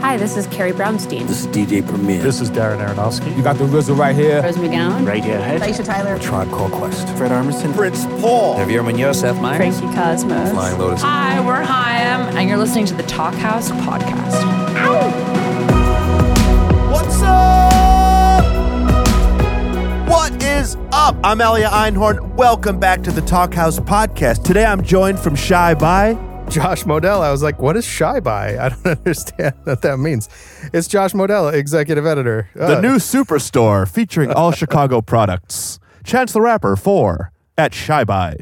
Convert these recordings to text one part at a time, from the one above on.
Hi, this is Carrie Brownstein. This is DJ Premier. This is Darren Aronofsky. You got the RZA right here. Rose McGowan. here, Aisha Tyler. A Tribe Called Quest. Fred Armisen. Prince Paul. Javier Munoz. Seth Meyers. Frankie Cosmos. Flying Lotus. Hi, we're Haim, and you're listening to the Talkhouse Podcast. What's up? What is up? I'm Elia Einhorn. Welcome back to the Talkhouse Podcast. Today I'm joined from Shy by Josh Modell. I was like, what is shy by? I don't understand what that means. It's Josh Modell, executive editor. the Uh, new superstore featuring all Chicago products. Chance the Rapper 4 at Shy by.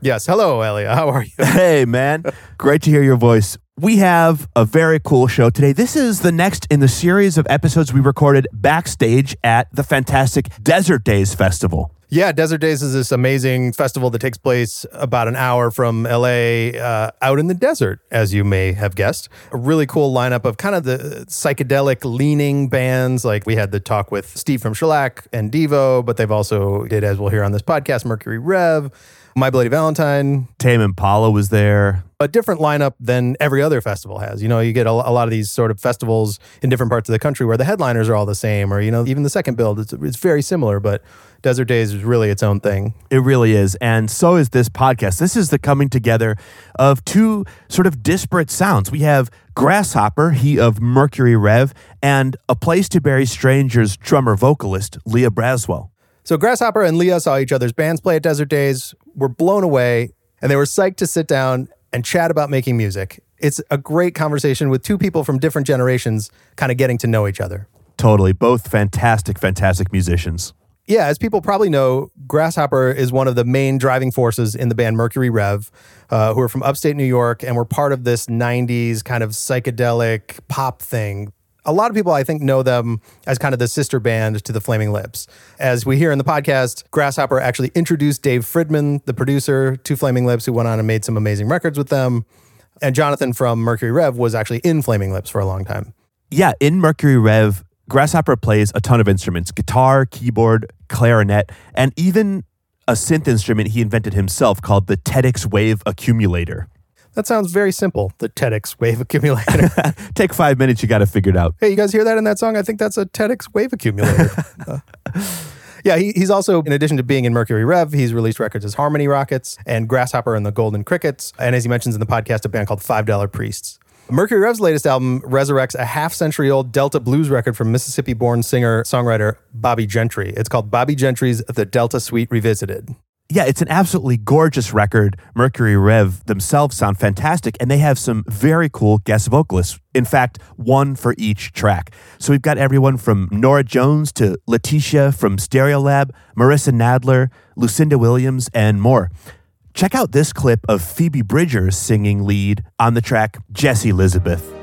Yes. Hello, Elia. How are you? Hey, man. Great to hear your voice. We have a very cool show today. This is the next in the series of episodes we recorded backstage at the fantastic Desert Daze Festival. Yeah, Desert Daze is this amazing festival that takes place about an hour from LA uh, out in the desert, as you may have guessed. A really cool lineup of kind of the psychedelic leaning bands. Like we had the talk with Steve from Shellac and Devo, but they've also did, as we'll hear on this podcast, Mercury Rev, My Bloody Valentine, Tame Impala was there. a different lineup than every other festival has. You know, you get a, a lot of these sort of festivals in different parts of the country where the headliners are all the same, or, you know, even the second build, it's, it's very similar, but Desert Daze is really its own thing. It really is. And so is this podcast. This is the coming together of two sort of disparate sounds. We have Grasshopper, he of Mercury Rev, and A Place to Bury Strangers drummer vocalist Lia Braswell. So Grasshopper and Lia saw each other's bands play at Desert Daze, were blown away, and they were psyched to sit down and chat about making music. It's a great conversation with two people from different generations kind of getting to know each other. Totally. Both fantastic, fantastic musicians. Yeah, as people probably know, Grasshopper is one of the main driving forces in the band Mercury Rev, uh, who are from upstate New York and were part of this 90s kind of psychedelic pop thing. A lot of people, I think, know them as kind of the sister band to the Flaming Lips. As we hear in the podcast, Grasshopper actually introduced Dave Fridmann, the producer, to Flaming Lips, who went on and made some amazing records with them. And Jonathan from Mercury Rev was actually in Flaming Lips for a long time. Yeah, in Mercury Rev, Grasshopper plays a ton of instruments guitar, keyboard, clarinet, and even a synth instrument he invented himself called the TEDx Wave Accumulator. That sounds very simple, the TEDx Wave Accumulator. Take five minutes, you got to figure it out. Hey, you guys hear that in that song? I think that's a TEDx wave accumulator. Uh, yeah, he, he's also, in addition to being in Mercury Rev, he's released records as Harmony Rockets and Grasshopper and the Golden Crickets. And as he mentions in the podcast, a band called $5 Priests. Mercury Rev's latest album resurrects a half century old Delta blues record from Mississippi born singer songwriter Bobbie Gentry. It's called Bobbie Gentry's The Delta Sweete Revisited. Yeah, it's an absolutely gorgeous record. Mercury Rev themselves sound fantastic, and they have some very cool guest vocalists. In fact, one for each track. So we've got everyone from Norah Jones to Laetitia from Stereolab, Marissa Nadler, Lucinda Williams, and more. Check out this clip of Phoebe Bridgers singing lead on the track Jessie Elizabeth.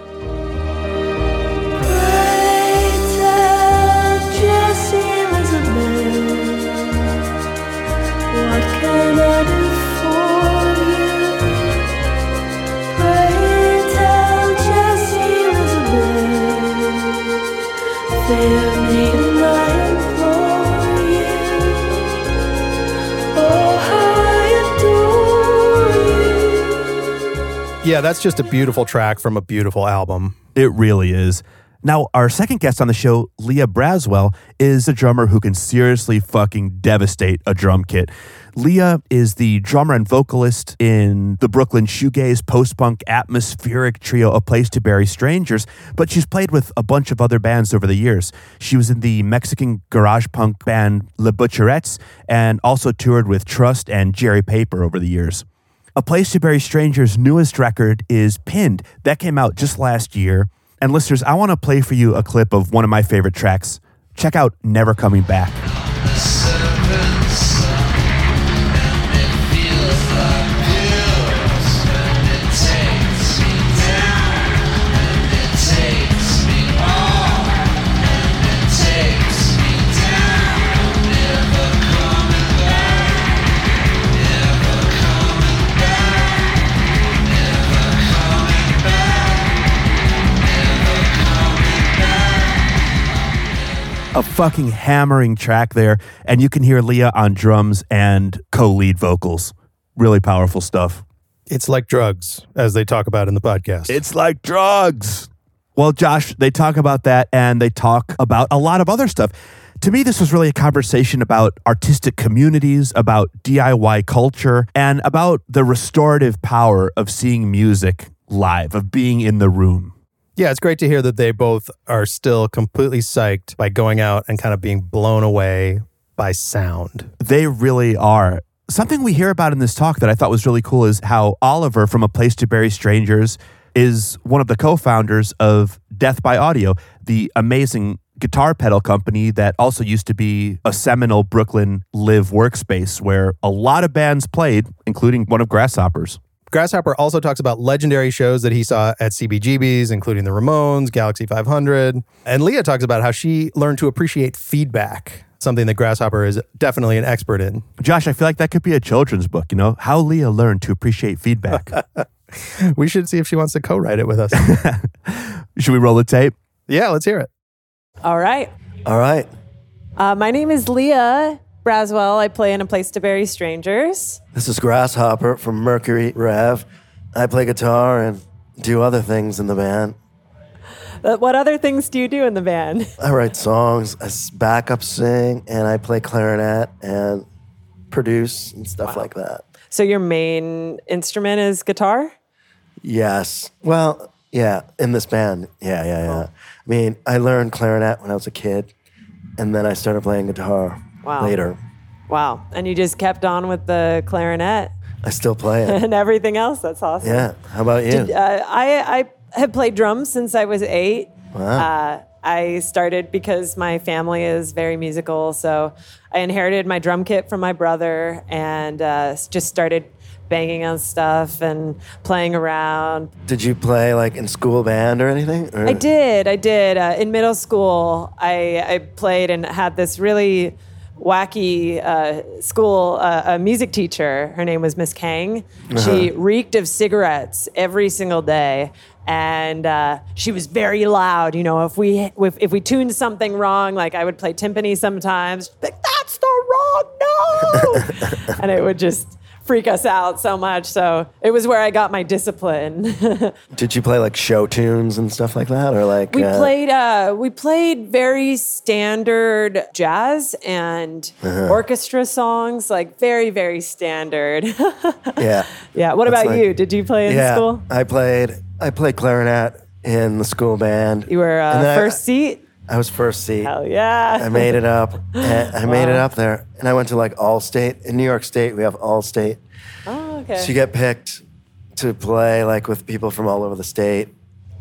Yeah, that's just a beautiful track from a beautiful album. It really is. Now, our second guest on the show, Lia Braswell, is a drummer who can seriously fucking devastate a drum kit. Lia is the drummer and vocalist in the Brooklyn shoegaze post-punk atmospheric trio A Place to Bury Strangers, but she's played with a bunch of other bands over the years. She was in the Mexican garage punk band Le Butcherettes and also toured with Trust and Jerry Paper over the years. A Place to Bury Strangers' newest record is Pinned. That came out just last year. And listeners, I want to play for you a clip of one of my favorite tracks. Check out Never Coming Back. Fucking hammering track there, and you can hear Lia on drums and co-lead vocals. Really powerful stuff. It's like drugs, as they talk about in the podcast. It's like drugs. Well, Josh, they talk about that and they talk about a lot of other stuff. To me, this was really a conversation about artistic communities, about DIY culture, and about the restorative power of seeing music live, of being in the room. Yeah, it's great to hear that they both are still completely psyched by going out and kind of being blown away by sound. They really are. Something we hear about in this talk that I thought was really cool is how Oliver from A Place to Bury Strangers is one of the co founders of Death by Audio, the amazing guitar pedal company that also used to be a seminal Brooklyn live workspace where a lot of bands played, including one of Grasshoppers. Grasshopper also talks about legendary shows that he saw at CBGB's, including the Ramones, Galaxie 500. And Lia talks about how she learned to appreciate feedback, something that Grasshopper is definitely an expert in. Josh, I feel like that could be a children's book, you know? How Lia learned to appreciate feedback. We should see if she wants to co write it with us. Should we roll the tape? yeah, let's hear it. All right. All right. Uh, my name is Lia Braswell. I play in A Place to Bury Strangers. This is Grasshopper from Mercury Rev. I play guitar and do other things in the band. Uh, what other things do you do in the band? I write songs, I s- backup sing, and I play clarinet and produce and stuff like that. So your main instrument is guitar? Yes. Well, yeah, in this band. Yeah, yeah, yeah. I mean, I learned clarinet when I was a kid, and then I started playing guitar Wow. later. Wow. And you just kept on with the clarinet I still play it. and everything else. That's awesome. yeah. How about you? Uh, I, I have played drums since I was eight. Wow. Uh, I started because my family is very musical. So I inherited my drum kit from my brother and uh, just started banging on stuff and playing around. Did you play like in school band or anything? Or- I did. I did. Uh, in middle school, I, I played and had this really wacky uh, school uh, a music teacher. Her name was Miss Kang. She reeked of cigarettes every single day. And uh, she was very loud. You know, if we if, if we tuned something wrong, like I would play timpani sometimes, like that's the wrong note, and it would just freak us out so much. So it was where I got my discipline. Did you play like show tunes and stuff like that, or like We uh, played uh we played very standard jazz and Uh-huh. orchestra songs, like very, very standard. Yeah, yeah. What That's about like- you? Did you play in yeah. school? I played. I played clarinet in the school band. You were uh, then I- first seat? I was first seat. Hell yeah. I made it up. I made it up there, and I went to like Allstate in New York State. We have Allstate, oh, okay. so you get picked to play like with people from all over the state,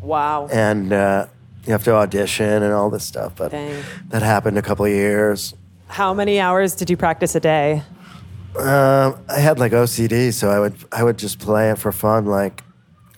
wow. and uh, you have to audition and all this stuff. But Dang. that happened a couple of years. How many hours did you practice a day? Um, I had like OCD, so I would I would just play it for fun, like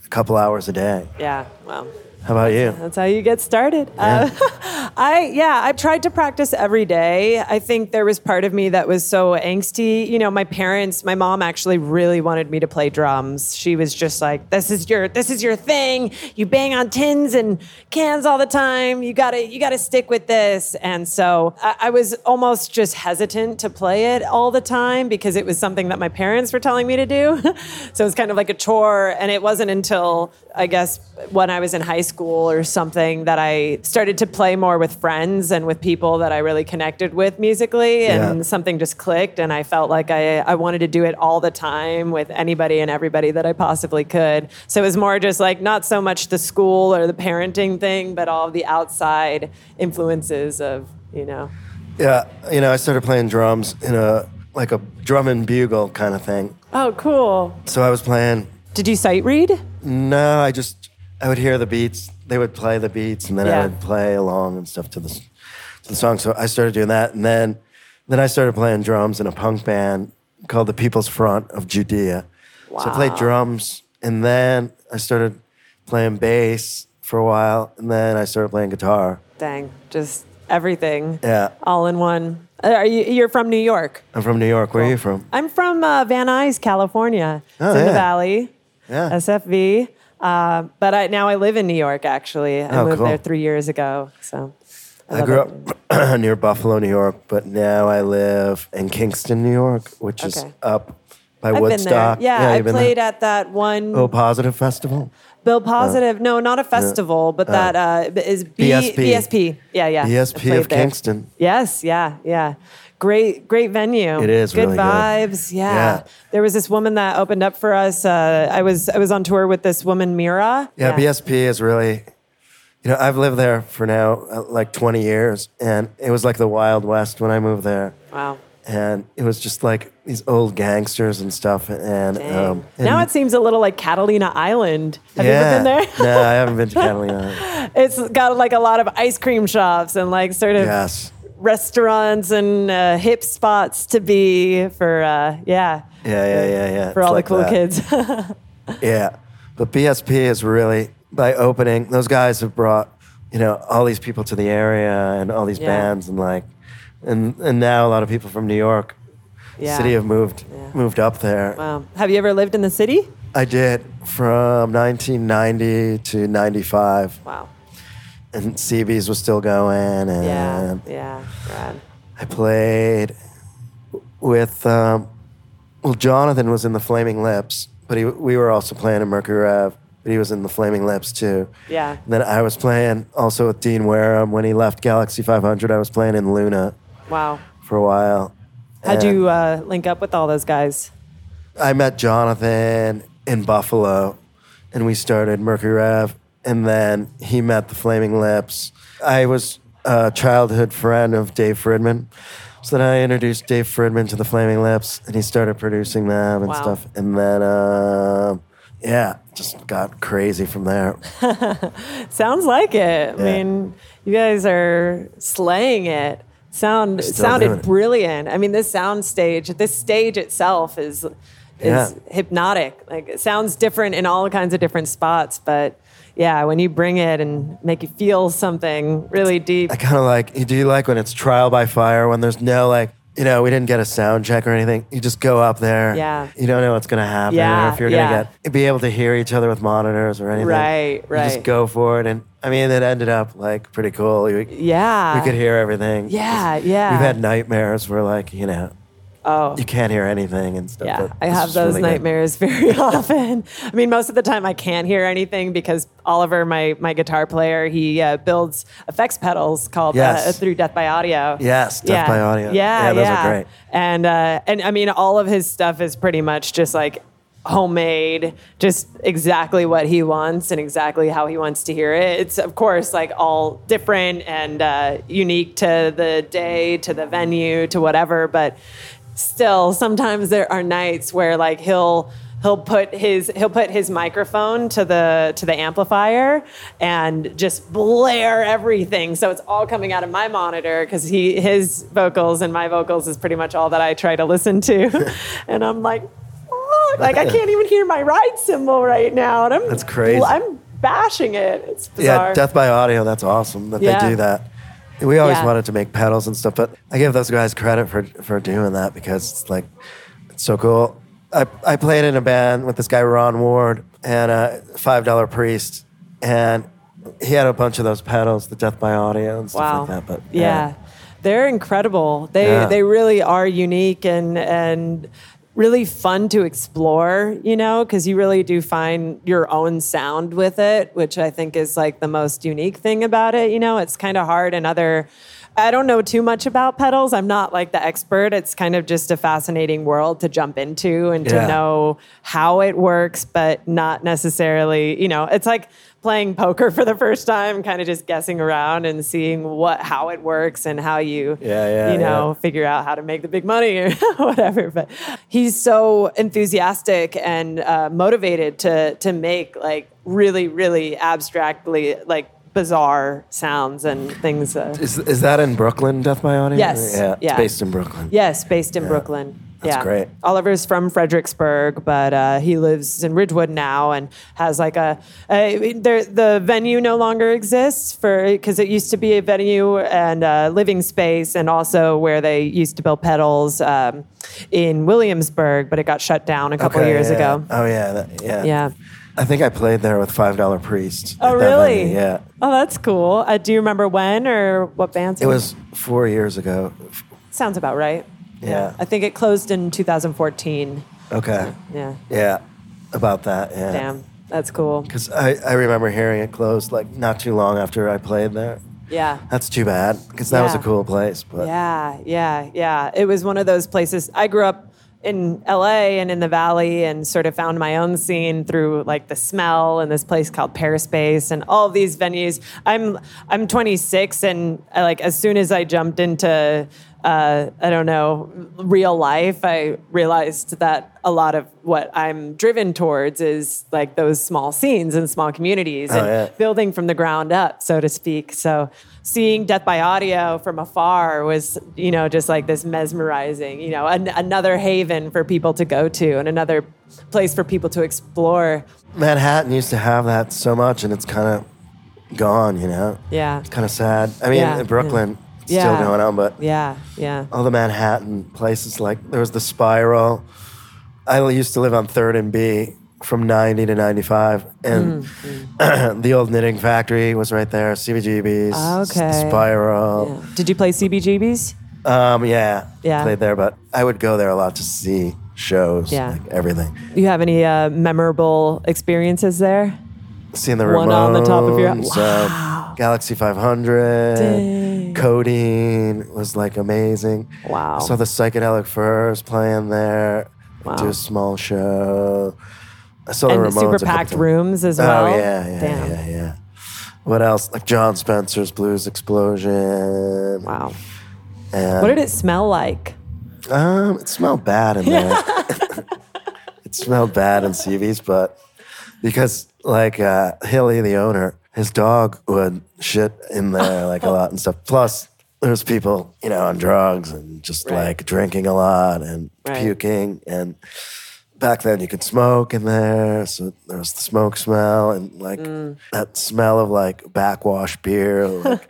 a couple hours a day. Yeah. Well. How about you? That's how you get started. Uh, I yeah, I tried to practice every day. I think there was part of me that was so angsty. You know, my parents, my mom actually really wanted me to play drums. She was just like, "This is your this is your thing. You bang on tins and cans all the time. You gotta you gotta stick with this." And so I, I was almost just hesitant to play it all the time because it was something that my parents were telling me to do. so it was kind of like a chore. And it wasn't until I guess when I was in high school or something that I started to play more with friends and with people that I really connected with musically and Yeah. something just clicked and I felt like I, I wanted to do it all the time with anybody and everybody that I possibly could. So it was more just like not so much the school or the parenting thing, but all the outside influences of, you know. Yeah, you know, I started playing drums in a like a drum and bugle kind of thing. Oh, cool. So I was playing. Did you sight read? No, I just I would hear the beats. They would play the beats, and then Yeah. I would play along and stuff to the to the song. So I started doing that, and then then I started playing drums in a punk band called the People's Front of Judea. Wow. So I played drums, and then I started playing bass for a while, and then I started playing guitar. Dang, just everything. Yeah, All in one. Uh, Are you, you're from New York? I'm from New York. Where are you from? I'm from uh, Van Nuys, California. Oh, it's in the. Valley. Yeah. SFV. Uh, but I, now I live in New York. Actually, I Oh, moved cool. there three years ago. So I love grew up near Buffalo, New York, but now I live in Kingston, New York, which is up by I've. Woodstock. Yeah, I played there. at that one. Oh, Positive Festival. Bill Positive. no, not a festival, but that uh, is B- BSP. BSP. Yeah, yeah. BSP of there. Kingston. Yes, yeah, yeah. Great, great venue. It is good really good. vibes. Yeah. Yeah. There was this woman that opened up for us. Uh, I was I was on tour with this woman, Mira. Yeah, BSP is really, you know, I've lived there for now uh, like 20 years, and it was like the Wild West when I moved there. Wow. And it was just like these old gangsters and stuff. And, um, now it seems a little like Catalina Island. Have yeah. you ever been there? no, I haven't been to Catalina. It's got like a lot of ice cream shops and like sort of yes. Restaurants and uh, hip spots to be for uh, yeah Yeah, yeah, yeah, yeah. for It's all like the cool that. kids. Yeah. But BSP is really, by opening, those guys have brought, you know, all these people to the area and all these Yeah. bands and like, and, and now a lot of people from New York yeah. City have moved Yeah. moved up there. Wow. Have you ever lived in the city? I did from 1990 to 95, Wow. And CB's was still going, and Yeah. Yeah. Rad. I played with. Um, well, Jonathan was in the Flaming Lips, but he, we were also playing in Mercury Rev, but he was in the Flaming Lips too. Yeah. And then I was playing also with Dean Wareham when he left Galaxie 500. I was playing in Luna Wow. for a while. How'd And- you uh, link up with all those guys? I met Jonathan in Buffalo, and we started Mercury Rev, and then he met the Flaming Lips. I was a childhood friend of Dave Fridmann, so then I introduced Dave Fridmann to the Flaming Lips, and he started producing them and Wow. stuff. And then, um, yeah, just got crazy from there. Sounds like it. I mean, you guys are slaying it. Sound sounded brilliant. I mean, this sound stage, this stage itself is is Yeah. hypnotic. Like it sounds different in all kinds of different spots, but yeah, when you bring it and make you feel something really deep. I kind of like. Do you like when it's trial by fire when there's no like. You know, we didn't get a sound check or anything. You just go up there. Yeah. You don't know what's going to happen Yeah, or if you're going to get be able to hear each other with monitors or anything. Right, You just go for it, and I mean, it ended up like pretty cool. We, yeah. we could hear everything. Yeah, yeah. We've had nightmares where like you know Oh. you can't hear anything and stuff. Yeah, I have those really good. nightmares very often. I mean, most of the time I can't hear anything because Oliver, my my guitar player, he uh, builds effects pedals called Yes. uh, through Death by Audio. Yes, Death by Audio. Yeah, Yeah, those are great. And uh, and I mean, all of his stuff is pretty much just like homemade, just exactly what he wants and exactly how he wants to hear it. It's of course like all different and uh, unique to the day, to the venue, to whatever, but still sometimes there are nights where like he'll he'll put his he'll put his microphone to the to the amplifier and just blare everything so it's all coming out of my monitor because he his vocals and my vocals is pretty much all that I try to listen to and I'm like "Fuck," like I can't even hear my ride cymbal right now and I'm That's crazy. I'm bashing it it's bizarre Yeah, Death by Audio. That's awesome that Yeah. they do that. We always Yeah. wanted to make pedals and stuff, but I give those guys credit for for doing that because it's like it's so cool. I I played in a band with this guy Ron Ward and a five dollar priest, and he had a bunch of those pedals, the Death by Audio and stuff wow like that. But yeah. they're incredible they Yeah. they really are unique and and really fun to explore you know because you really do find your own sound with it which i think is like the most unique thing about it you know it's kind of hard in other I don't know too much about pedals. I'm not like the expert. It's kind of just a fascinating world to jump into and to know how it works, but not necessarily, you know, it's like playing poker for the first time, kind of just guessing around and seeing what how it works and how you Yeah, yeah, you know, yeah. figure out how to make the big money or whatever. But he's so enthusiastic and uh, motivated to to make like really, really abstractly like bizarre sounds and things. Uh, Is is that in Brooklyn, Death by Audio? Yes, Yeah, yeah. it's based in Brooklyn. Yes, based in Brooklyn. That's yeah. great. Oliver's from Fredericksburg, but uh, he lives in Ridgewood now and has like a, a there, the venue no longer exists for because it used to be a venue and a living space and also where they used to build pedals um, in Williamsburg, but it got shut down a couple Okay, years yeah. ago. Oh yeah, that, yeah. Yeah. I think I played there with Five Dollar Priest. Oh really? venue, Yeah. Oh, that's cool. Uh, do you remember when or what bands? It was four years ago. sounds about right. Yeah. I think it closed in 2014. Okay. Yeah. Yeah. About that. Yeah. Damn. That's cool. Because I, I remember hearing it closed like not too long after I played there. Yeah. That's too bad because that was a Yeah. cool place. But Yeah, yeah, yeah. It was one of those places. I grew up in LA and in the Valley and sort of found my own scene through like the smell and this place called Pehrspace and all these venues. I'm I'm 26 and I, like as soon as I jumped into uh, I don't know real life, I realized that a lot of what I'm driven towards is like those small scenes and small communities and yeah. building from the ground up, so to speak. So seeing Death by Audio from afar was, you know, just like this mesmerizing, you know, an, another haven for people to go to and another place for people to explore. Manhattan used to have that so much, and it's kind of gone. You know, Yeah. it's kind of sad. I mean, Yeah, Brooklyn, it's Yeah. still going on, but Yeah, yeah. all the Manhattan places like there was the Spiral. I used to live on Third and B from '90 to '95, and Mm, the old knitting factory was right there. CBGB's, Okay. Spiral. Yeah. Did you play CBGBs? Um, yeah, Yeah. played there, but I would go there a lot to see shows, Yeah. like everything. You have any uh, memorable experiences there? Seeing the One on the top of your- uh, Galaxie 500, Dang. Codeine was like amazing. Wow. I saw the Psychedelic Furs playing there. Wow. Do a small show. I saw And the Ramones. super packed rooms as well. Oh yeah, yeah, Damn. yeah, yeah. What else? Like Jon Spencer's Blues Explosion. Wow. And, What did it smell like? Um, it smelled bad in there. it smelled bad in CB's, but because like uh, Hilly, the owner, his dog would shit in there like a lot and stuff. Plus, there's people, you know, on drugs and just Right. like drinking a lot and Right. puking. And back then, you could smoke in there, so there was the smoke smell and like Mm. that smell of like backwash beer, like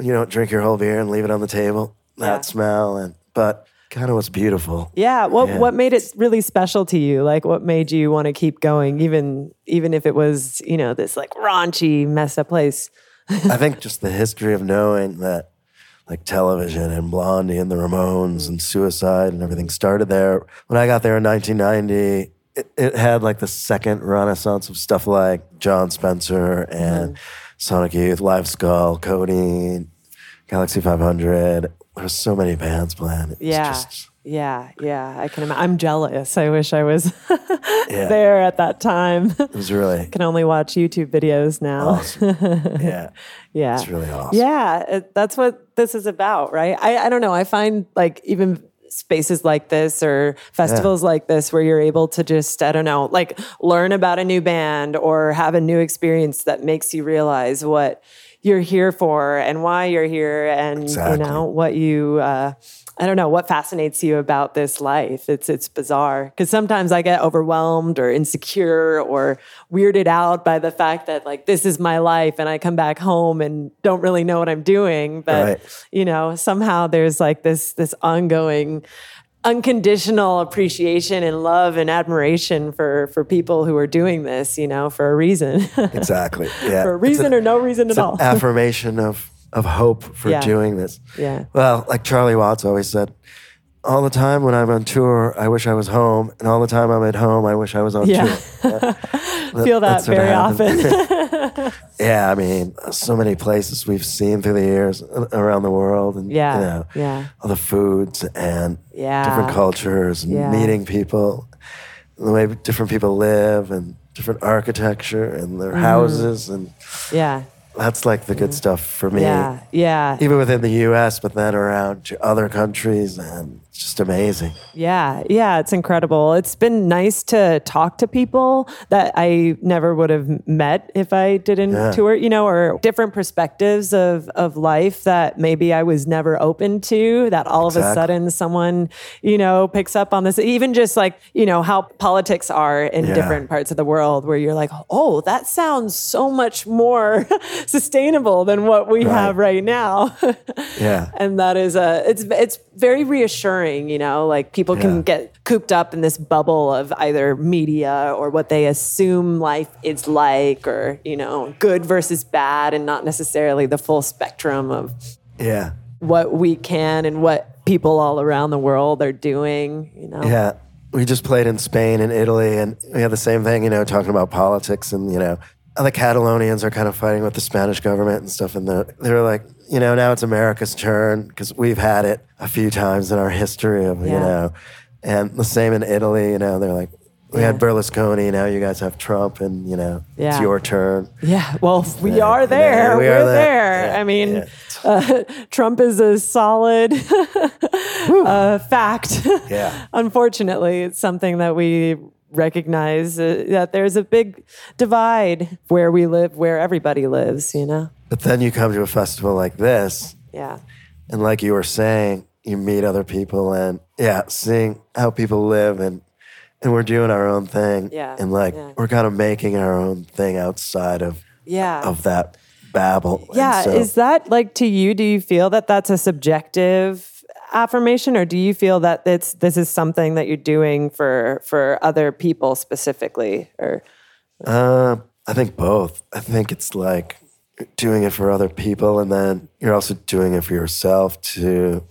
you don't drink your whole beer and leave it on the table. That Yeah. smell and but kind of was beautiful. Yeah. What Yeah. what made it really special to you? Like what made you want to keep going, even even if it was, you know, this like raunchy, messed up place? I think just the history of knowing that like television and Blondie and the Ramones and Suicide and everything started there. When I got there in 1990, it, it had like the second renaissance of stuff like Jon Spencer and uh-huh. Sonic Youth, Live Skull, Codeine, Galaxie 500. There There's so many bands playing. It's Yeah. just- yeah, yeah. I can. I'm jealous. I wish I was Yeah. there at that time. it was really can only watch YouTube videos now. awesome. yeah. Yeah. It's really awesome. Yeah, it, that's what this is about, right? I, I don't know. I find like even spaces like this or festivals like this where you're able to just, I don't know, like learn about a new band or have a new experience that makes you realize what you're here for and why you're here and, Exactly. you know, what you, uh, I don't know what fascinates you about this life. It's it's bizarre because sometimes I get overwhelmed or insecure or weirded out by the fact that like this is my life and I come back home and don't really know what I'm doing. But Right. you know, somehow there's like this this ongoing unconditional appreciation and love and admiration for for people who are doing this. You know, for a reason, Exactly. Yeah. for a reason or no reason at all. affirmation of of hope for Yeah. doing this. Yeah. Well, like Charlie Watts always said, all the time when I'm on tour, I wish I was home, and all the time I'm at home, I wish I was on Yeah. tour. Yeah. Feel that very often. yeah, I mean, so many places we've seen through the years around the world, and Yeah, you know, yeah. all the foods and Yeah. different cultures, and Yeah. meeting people, the way different people live, and different architecture, and their Mm-hmm. houses, and yeah, that's like the good stuff for me. yeah, yeah. Even within the U.S., but then around to other countries, and it's just amazing. Yeah, yeah, it's incredible. It's been nice to talk to people that I never would have met if I didn't Yeah. tour, you know, or different perspectives of of life that maybe I was never open to. That all of a sudden someone, you know, picks up on this. Even just like you know how politics are in Yeah. different parts of the world, where you're like, oh, that sounds so much more sustainable than what we have right now. Yeah. and that is a it's it's very reassuring you know like people can Yeah. get cooped up in this bubble of either media or what they assume life is like or you know good versus bad and not necessarily the full spectrum of Yeah. what we can and what people all around the world are doing you know Yeah. we just played in Spain and Italy, and we had the same thing, you know, talking about politics and, you know, the Catalonians are kind of fighting with the Spanish government and stuff. And they're, they're like, you know, now it's America's turn because we've had it a few times in our history of, you know, and the same in Italy, you know, they're like, we had Berlusconi, now you guys have Trump, and, you know, it's your turn. Yeah, well, we Yeah, are yeah, there. we We are are there. there. Yeah, I mean, yeah. uh, Trump is a solid uh, fact. Yeah. Unfortunately, it's something that we recognize uh, that there's a big divide where we live, where everybody lives, you know? But then you come to a festival like this, Yeah. And like you were saying, you meet other people and yeah, seeing how people live and and we're doing our own thing. Yeah, And like yeah. we're kind of making our own thing outside of Yeah. of that babble. Yeah, so- is that like to you? Do you feel that that's a subjective affirmation, or do you feel that it's this is something that you're doing for for other people specifically? Or Uh, I think both. I think it's like doing it for other people and then you're also doing it for yourself too.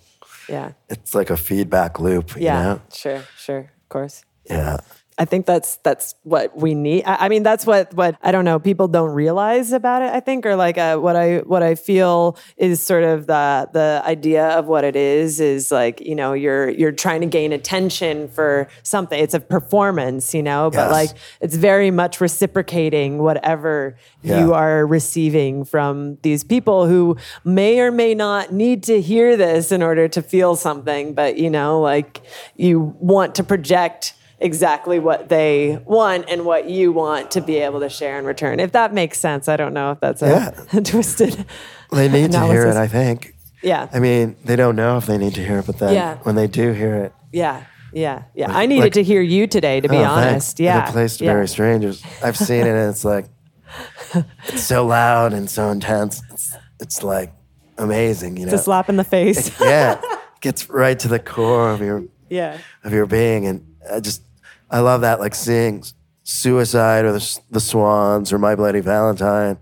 yeah, It's like a feedback loop, you yeah, know? sure, sure, of course. Yeah. I think that's that's what we need. I, I mean, that's what what I don't know. People don't realize about it. I think, or like uh, what I what I feel is sort of the the idea of what it is is like you know you're you're trying to gain attention for something. It's a performance, you know, but Yes. like it's very much reciprocating whatever Yeah. you are receiving from these people who may or may not need to hear this in order to feel something. But you know, like you want to project exactly what they want and what you want to be able to share in return. If that makes sense. I don't know if that's a, Yeah. twisted. They need to hear it, I think. Yeah. I mean, they don't know if they need to hear it, but then Yeah. when they do hear it, Yeah. Yeah. Yeah. I needed like- to hear you today, to be Oh, honest. thanks. Yeah. The place to yeah. Very Strangers. I've seen it and it's like, it's so loud and so intense. It's, it's like amazing, you know? It's a slap in the face. yeah. Gets right to the core of your, yeah. of your being. And I just, I love that, like seeing Suicide or the, the Swans or My Bloody Valentine,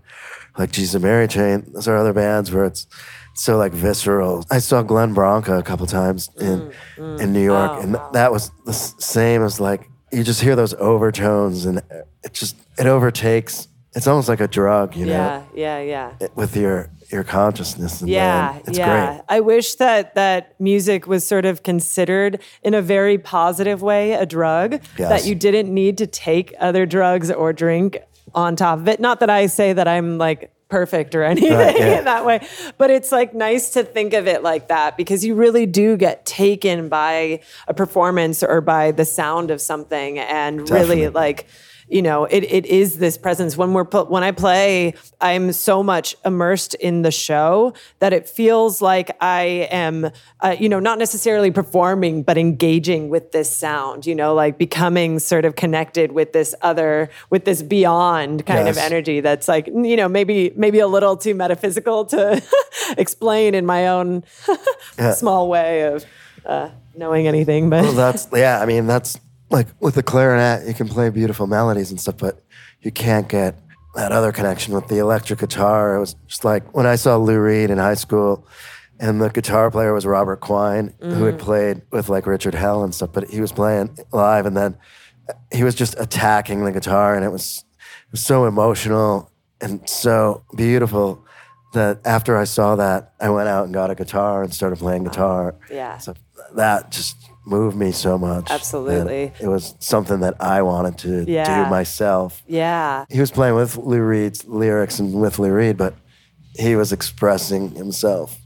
like Jesus and Mary Chain. Those are other bands where it's so like visceral. I saw Glenn Branca a couple times in mm, mm. in New York, Oh, and th- that was the same as like you just hear those overtones, and it just it overtakes. It's almost like a drug, you know, Yeah. Yeah. Yeah. with your your consciousness. And Yeah, it's yeah. great. I wish that that music was sort of considered in a very positive way a drug Yes. that you didn't need to take other drugs or drink on top of it. Not that I say that I'm like perfect or anything Right, yeah. in that way, but it's like nice to think of it like that because you really do get taken by a performance or by the sound of something and really like you know it, it is this presence when we're when i play i'm so much immersed in the show that it feels like i am uh, you know not necessarily performing but engaging with this sound you know like becoming sort of connected with this other with this beyond kind of energy that's like you know maybe maybe a little too metaphysical to explain in my own small way of uh, knowing anything but Well, that's yeah. I mean, that's like with the clarinet, you can play beautiful melodies and stuff, but you can't get that other connection with the electric guitar. It was just like when I saw Lou Reed in high school, and the guitar player was Robert Quine, who Mm. had played with like Richard Hell and stuff, but he was playing live, and then he was just attacking the guitar, and it was it was so emotional and so beautiful. That after I saw that, I went out and got a guitar and started playing guitar. Yeah. So that just moved me so much. Absolutely. And it was something that I wanted to Yeah. do myself. yeah He was playing with Lou Reed's lyrics and with Lou Reed, but he was expressing himself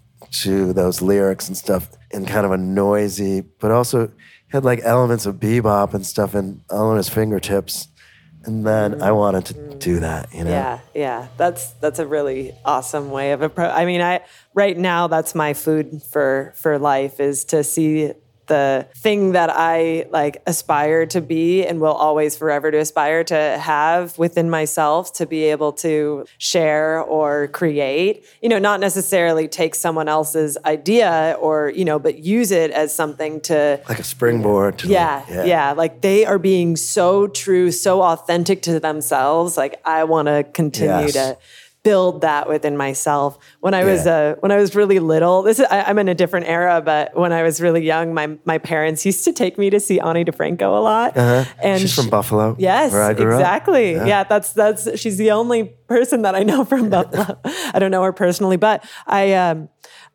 to those lyrics and stuff in kind of a noisy, but also had like elements of bebop and stuff in all on his fingertips. And then I mm-hmm. wanted to do that, you know? Yeah, yeah. That's that's a really awesome way of approach. I mean, I right now that's my food for for life is to see the thing that I like aspire to be and will always forever to aspire to have within myself to be able to share or create. You know, not necessarily take someone else's idea or, you know, but use it as something to Like a springboard. To yeah, like- yeah, Like they are being so true, so authentic to themselves. Like I want to continue Yes. to build that within myself. When I was Yeah. uh, when I was really little, this is I, I'm in a different era, but when I was really young, my my parents used to take me to see Ani DiFranco a lot. And Uh-huh. She's from she- Buffalo. Yes, where I grew up. exactly. Yeah. that's that's she's the only person that I know from Buffalo. I don't know her personally, but I um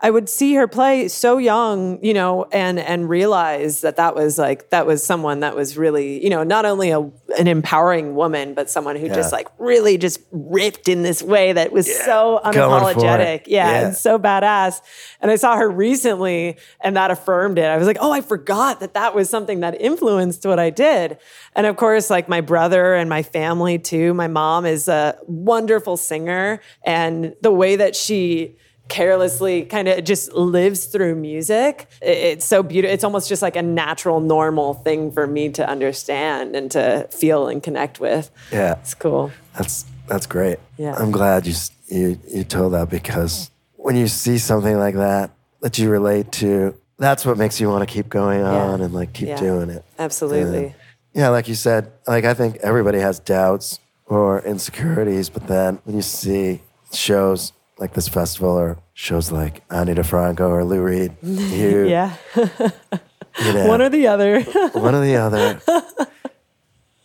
I would see her play so young, you know, and and realize that that was like that was someone that was really, you know, not only a an empowering woman, but someone who just like really just ripped in this way that was so for it. unapologetic. Yeah, Yeah. and so badass. And I saw her recently and that affirmed it. I was like, oh, I forgot that that was something that influenced what I did. And of course, like my brother and my family too. My mom is a wonderful singer. And the way that she carelessly kind of just lives through music. It's so beautiful. It's almost just like a natural, normal thing for me to understand and to feel and connect with. Yeah. It's cool. That's that's great. Yeah. I'm glad you you you told that because when you see something like that that you relate to, that's what makes you want to keep going on and like keep Yeah. doing it. Absolutely. And, yeah, like you said, like I think everybody has doubts or insecurities, but then when you see shows like this festival or shows like Ani DiFranco or Lou Reed, you, Yeah. you know, One or the other. one or the other.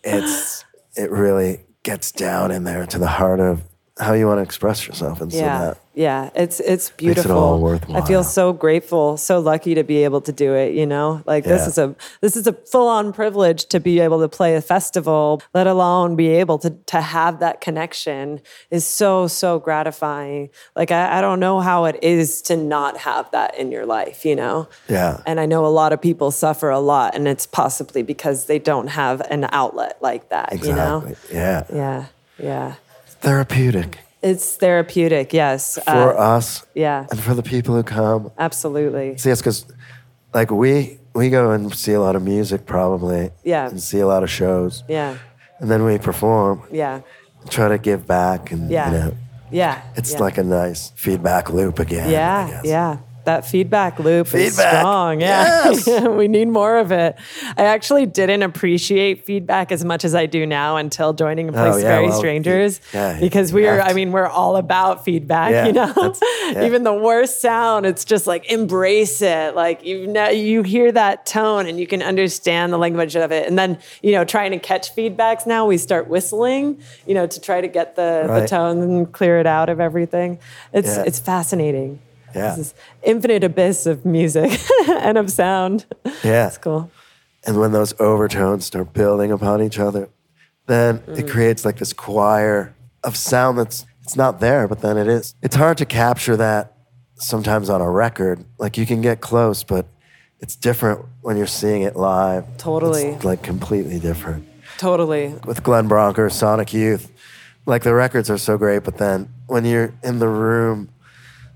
It's it really gets down in there to the heart of how you want to express yourself, and so Yeah, that yeah, it's it's it beautiful. all I feel so grateful, so lucky to be able to do it. You know, like this is a this is a full on privilege to be able to play a festival, let alone be able to to have that connection is so so gratifying. Like I, I don't know how it is to not have that in your life. You know. Yeah. And I know a lot of people suffer a lot, and it's possibly because they don't have an outlet like that. exactly, You know. yeah, Yeah. Yeah. therapeutic It's therapeutic. Yes. for Uh, us yeah. and for the people who come Absolutely. see us because, like we we go and see a lot of music probably, Yeah. and see a lot of shows, Yeah. and then we perform, Yeah. try to give back, and Yeah. you know, Yeah. it's yeah. like a nice feedback loop again. I yeah, yeah. That feedback loop is strong. Yeah. Yes. we need more of it. I actually didn't appreciate feedback as much as I do now until joining a place Oh, yeah, very well, strangers. yeah, because we are I mean, we're all about feedback, Yeah, you know? Even the worst sound, it's just like embrace it. Like you know you hear that tone and you can understand the language of it. And then, you know, trying to catch feedbacks now, we start whistling, you know, to try to get the, the tone and clear it out of everything. It's it's fascinating. Yeah. This is infinite abyss of music and of sound. Yeah. It's cool. And when those overtones start building upon each other, then Mm. it creates like this choir of sound that's it's not there, but then it is. It's hard to capture that sometimes on a record. Like you can get close, but it's different when you're seeing it live. Totally. It's like completely different. Totally. With Glenn Branca, Sonic Youth, like the records are so great, but then when you're in the room,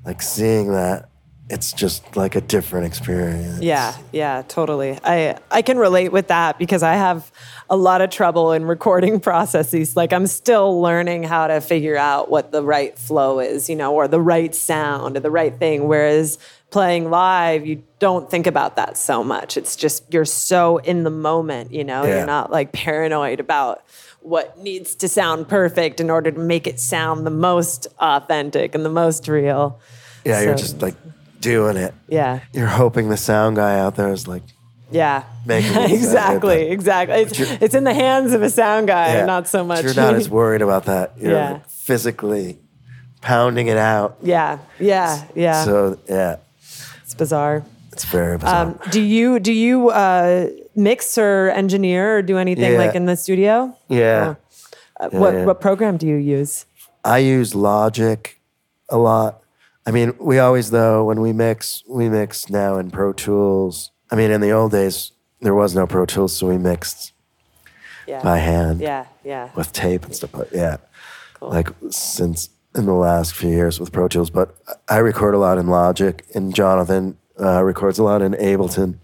like seeing that, it's just like a different experience. Yeah, yeah, totally. I I can relate with that because I have a lot of trouble in recording processes. Like I'm still learning how to figure out what the right flow is, you know, or the right sound or the right thing. Whereas playing live, you don't think about that so much. It's just you're so in the moment, you know. Yeah. You're not like paranoid about what needs to sound perfect in order to make it sound the most authentic and the most real. Yeah, you're just like doing it. Yeah. You're hoping the sound guy out there is like, Yeah. Making it sound good, exactly. Exactly. It's, it's in the hands of a sound guy, yeah, not so much. You're not as worried about that. You're Yeah. like physically pounding it out. yeah. Yeah. Yeah. So yeah, it's bizarre. it's very bizarre. Um, do you do you uh, mix or engineer or do anything Yeah. like in the studio? yeah, Uh, what yeah. what program do you use? I use Logic a lot. I mean, we always though when we mix, we mix now in Pro Tools. I mean, in the old days there was no Pro Tools, so we mixed Yeah. by hand Yeah. Yeah. with tape and stuff. But yeah, Cool. like since in the last few years with Pro Tools. But I record a lot in Logic, and Jonathan uh, records a lot in Ableton.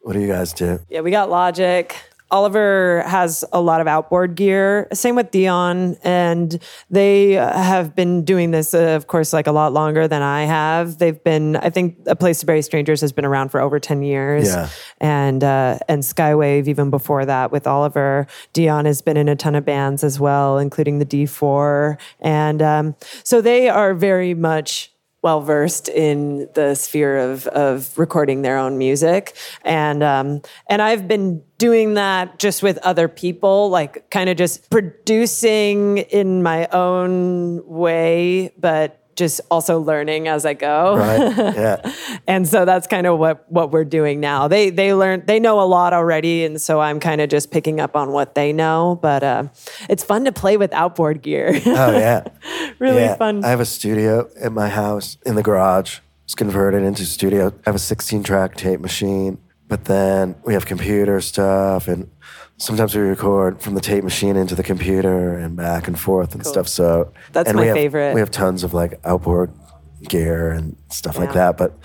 What do you guys do? Yeah, we got Logic. Oliver has a lot of outboard gear. Same with Dion, and they have been doing this, uh, of course, like a lot longer than I have. They've been, I think, A Place to Bury Strangers has been around for over ten years, Yeah. and uh, and Skywave even before that with Oliver. Dion has been in a ton of bands as well, including the D4, and um, so they are very much well versed in the sphere of of recording their own music, and um, and I've been doing that just with other people, like kind of just producing in my own way, but just also learning as I go. Right? Yeah. and so that's kind of what what we're doing now. They they learn they know a lot already, and so I'm kind of just picking up on what they know. But uh, it's fun to play with outboard gear. Oh yeah. really yeah. fun. I have a studio at my house in the garage. It's converted into a studio. I have a 16 track tape machine, but then we have computer stuff and sometimes we record from the tape machine into the computer and back and forth and stuff. So That's and my we have, favorite. We have tons of like outboard gear and stuff like that. But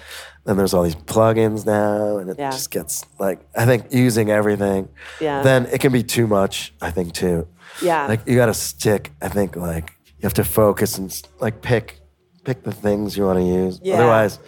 then there's all these plugins now and it Yeah. just gets like I think using everything. Yeah. Then it can be too much, I think too. Yeah. Like you got to stick. I think like you have to focus and like pick pick the things you want to use. Yeah. Otherwise,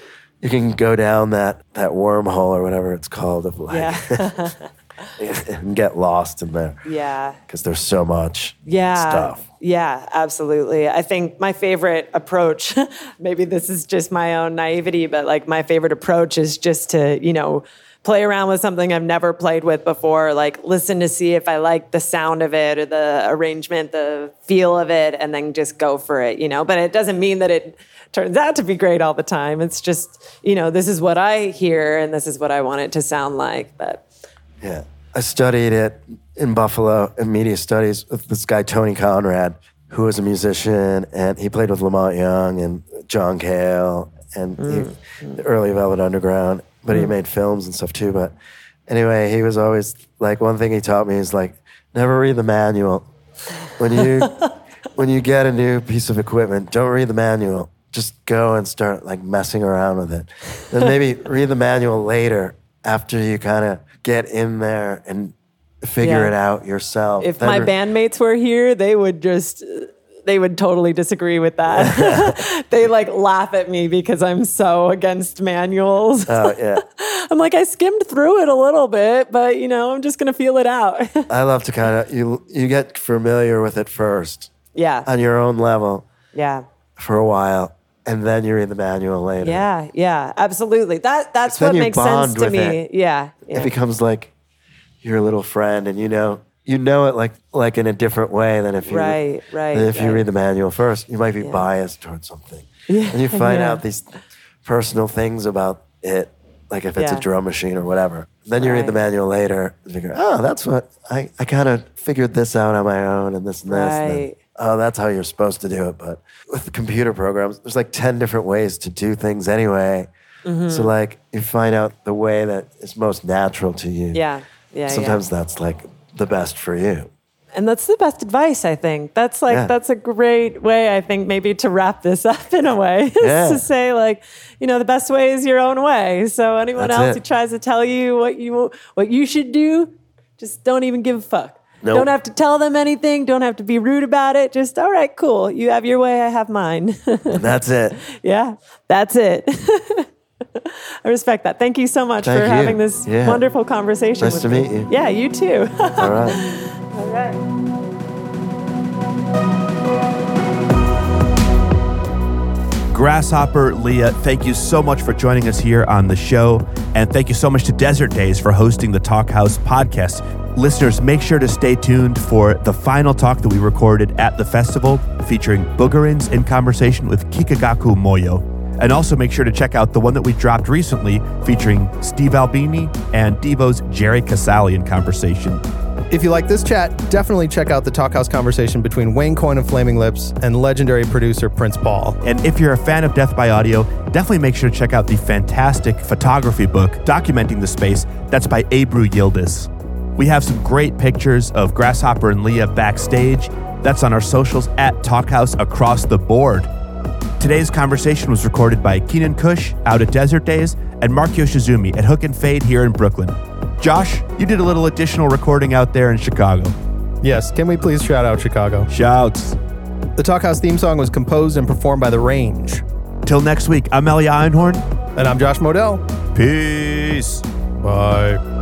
you can go down that that wormhole or whatever it's called of like yeah, and get lost in there. Yeah. because there's so much yeah. stuff. yeah absolutely. I think my favorite approach maybe this is just my own naivety but like my favorite approach is just to you know play around with something i've never played with before like listen to see if i like the sound of it or the arrangement the feel of it and then just go for it you know? But it doesn't mean that it turns out to be great all the time. It's just you know this is what i hear and this is what i want it to sound like but Yeah. I studied it in Buffalo in media studies with this guy, Tony Conrad, who was a musician and he played with La Monte Young and John Cale and he, mm. the early Velvet Underground, but he mm. made films and stuff too. But anyway, he was always like, one thing he taught me is like, never read the manual. When you, when you get a new piece of equipment, don't read the manual. Just go and start like messing around with it. Then maybe read the manual later after you kind of get in there and figure Yeah. it out yourself. if Then my re- bandmates were here, they would just they would totally disagree with that. they like laugh at me because I'm so against manuals. Oh yeah, I'm like I skimmed through it a little bit, but you know, I'm just going to feel it out. I love to kind of you you get familiar with it first yeah. on your own level yeah. for a while, and then you read the manual later. Yeah, yeah, absolutely. That that's what makes sense to me. it. Yeah. yeah. it becomes like your little friend, and you know you know it like like in a different way than if you Right, right, if you read the manual first. You might be biased towards something, and you find yeah. out these personal things about it, like if it's Yeah. a drum machine or whatever. Then you read the manual later and figure, oh, that's what I I kind of figured this out on my own, and this and this. and then, Right. Oh, that's how you're supposed to do it. But with the computer programs, there's like ten different ways to do things anyway. Mm-hmm. So like you find out the way that is most natural to you. yeah. Yeah. Sometimes yeah. that's like the best for you. And that's the best advice, I think. That's like Yeah. that's a great way, I think, maybe to wrap this up in a way. is Yeah. to say like, you know, the best way is your own way. So anyone That's else it. who tries to tell you what you what you should do, just don't even give a fuck. Nope. Don't have to tell them anything. Don't have to be rude about it. Just all right, cool. You have your way. I have mine. And that's it. yeah, that's it. I respect that. Thank you so much Thank for you. having this Yeah. wonderful conversation. Nice with to me. meet you. Yeah, you too. All right. all right. Grasshopper, Lia, thank you so much for joining us here on the show. And thank you so much to Desert Daze for hosting the Talkhouse podcast. Listeners, make sure to stay tuned for the final talk that we recorded at the festival featuring Boogarins in conversation with Kikagaku Moyo. And also make sure to check out the one that we dropped recently featuring Steve Albini and Devo's Jerry Casale in conversation. If you like this chat, definitely check out the Talkhouse conversation between Wayne Coyne of Flaming Lips and legendary producer Prince Paul. And if you're a fan of Death by Audio, definitely make sure to check out the fantastic photography book documenting the space that's by Ebru Yildiz. We have some great pictures of Grasshopper and Lia backstage. That's on our socials at Talkhouse across the board. Today's conversation was recorded by Keenan Kush out at Desert Daze and Mark Yoshizumi at Hook and Fade here in Brooklyn. Josh, you did a little additional recording out there in Chicago. Yes, can we please shout out Chicago? Shouts. The Talkhouse theme song was composed and performed by The Range. Till next week, I'm Elia Einhorn. And I'm Josh Modell. Peace. Bye.